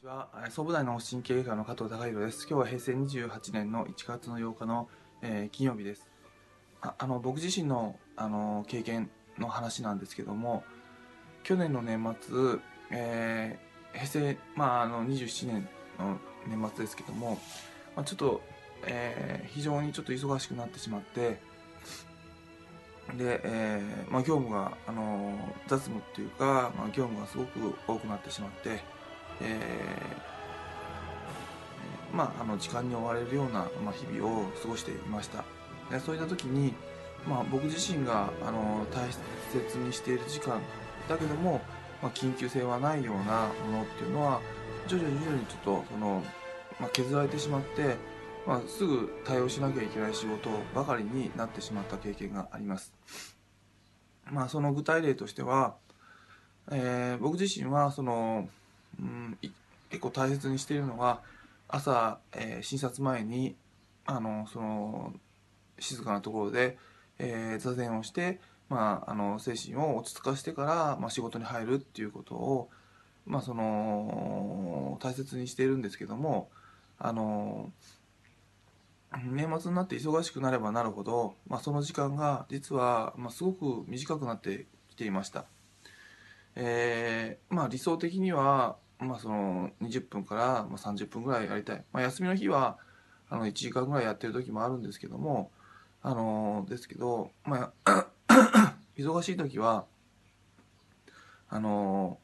ちは。総武大の神経外科の加藤孝弘です。今日は平成28年の1月の8日の、えー、金曜日です。ああの僕自身のあの経験の話なんですけども去年の年末、えー、平成、まあ、あの27年の年末ですけども、まあ、ちょっと、えー、非常にちょっと忙しくなってしまってで、えーまあ、業務が、あの雑務っていうか、まあ、業務がすごく多くなってしまってえー、まあ、あの時間に追われるような、まあ、日々を過ごしていましたでそういった時に、まあ、僕自身があの大切にしている時間だけども、まあ、緊急性はないようなものっていうのは徐々に徐々にちょっとその、まあ、削られてしまって、まあ、すぐ対応しなきゃいけない仕事ばかりになってしまった経験があります。まあ、その具体例としては、えー、僕自身はそのうん、結構大切にしているのが朝、えー、診察前にあのその静かなところで、えー、座禅をして、まあ、あの精神を落ち着かせてから、まあ、仕事に入るっていうことを、まあ、その大切にしているんですけどもあの年末になって忙しくなればなるほど、まあ、その時間が実は、まあ、すごく短くなってきていました。えー、まあ理想的にはまあ、その20分から30分ぐらいやりたい、まあ、休みの日はあの1時間ぐらいやってる時もあるんですけどもあのですけど、まあ、忙しい時はあの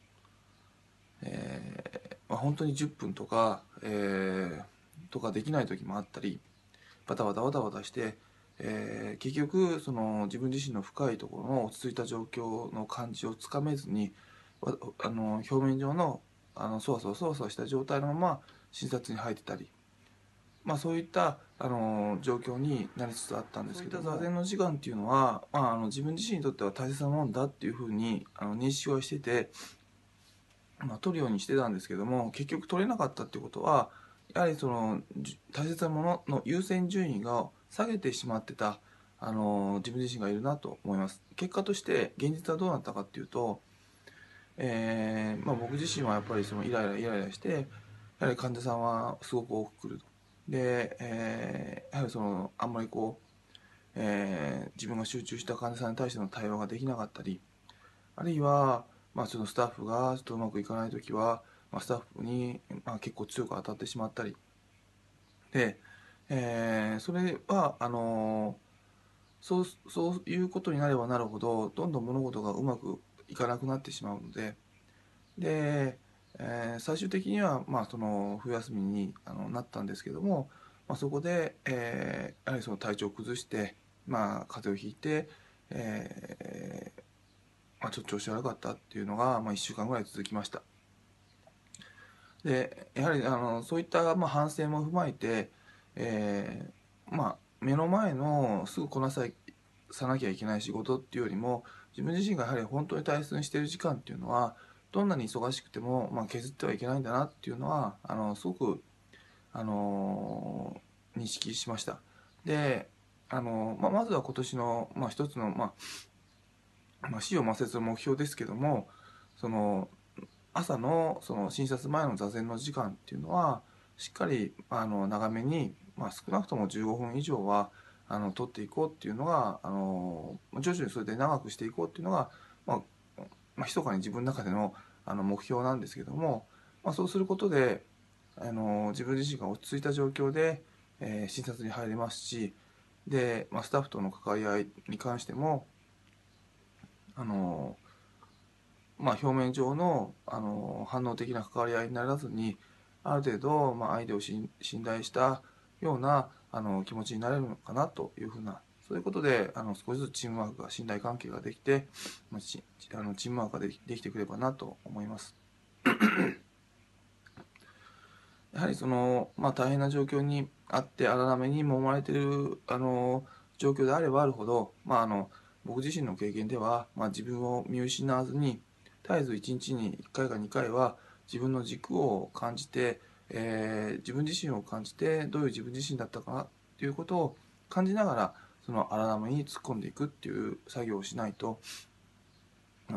えーまあ、本当に10分とか、えー、とかできない時もあったりバタバタバタバタして、えー、結局その自分自身の深いところの落ち着いた状況の感じをつかめずにあの表面上のあのそわそわそわそわした状態のまま診察に入ってたり、まあ、そういったあの状況になりつつあったんですけど座禅の時間っていうのは、まあ、あの自分自身にとっては大切なもんだっていうふうにあの認識はしてて、まあ、取るようにしてたんですけども結局取れなかったっていうことはやはりその大切なものの優先順位が下げてしまってたあの自分自身がいるなと思います。結果として現実はどうなったかっていうとえーまあ、僕自身はやっぱりそのイライライライラしてやはり患者さんはすごく多く来ると。で、えー、やはりそのあんまりこう、えー、自分が集中した患者さんに対しての対応ができなかったりあるいは、まあ、そのスタッフがちょっとうまくいかない時は、まあ、スタッフに、まあ、結構強く当たってしまったり。で、えー、それはあのそうそういうことになればなるほどどんどん物事がうまくいかなくなってしまうのでで、えー、最終的には、まあ、その冬休みにあのなったんですけども、まあ、そこで、えー、やはりその体調を崩して、まあ、風邪をひいて、えーまあ、ちょっと調子悪かったっていうのが、まあ、1週間ぐらい続きました。でやはりあのそういった、まあ、反省も踏まえて、えーまあ、目の前のすぐこなささなきゃいけない仕事っていうよりも自分自身がやはり本当に大切にしている時間っていうのはどんなに忙しくても、まあ、削ってはいけないんだなっていうのはあのすごく、あのー、認識しました。であのまあ、まずは今年の、まあ、一つの、まあまあ、死を摩擦の目標ですけどもその朝のその診察前の座禅の時間っていうのはしっかりあの長めに、まあ、少なくとも15分以上はあの取っていこうっていうのがあの徐々にそれで長くしていこうっていうのが、まあまあ、密かに自分の中でのあの目標なんですけども、まあ、そうすることであの自分自身が落ち着いた状況で、えー、診察に入れますしで、まあ、スタッフとの関わり合いに関してもあの、まあ、表面上のあの反応的な関わり合いにならずにある程度、まあ、相手を信頼したようなあの気持ちになれるのかなというふうなそういうことであの少しずつチームワークが信頼関係ができて、まあ、チあのチームワークができできてくればなと思います。やはりその、まあ、大変な状況にあって荒波に揉まれてるあの状況であればあるほど、まあ、あの僕自身の経験では、まあ、自分を見失わずに絶えず1日に1回か2回は自分の軸を感じてえー、自分自身を感じてどういう自分自身だったかなっていうことを感じながらその荒波に突っ込んでいくっていう作業をしないと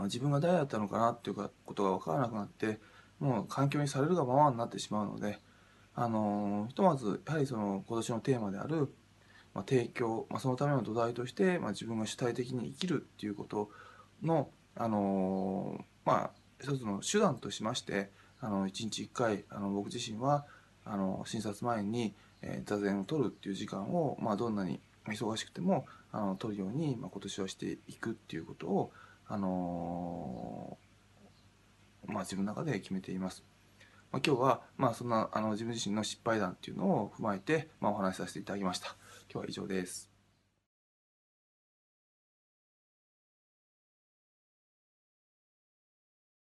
自分が誰だったのかなっていうことが分からなくなって、もう環境にされるがままになってしまうので、あのひとまずやはりその今年のテーマである、まあ、提供、まあ、そのための土台として、まあ、自分が主体的に生きるっていうことの、あのまあ一つの手段としましてあの1日1回あの僕自身はあの診察前に、え、座禅を取るっていう時間を、まあ、どんなに忙しくてもあの取るように、まあ、今年はしていくっていうことを、あのー、まあ、自分の中で決めています。まあ、今日は、まあ、そんなあの自分自身の失敗談っていうのを踏まえて、まあ、お話しさせていただきました。今日は以上です。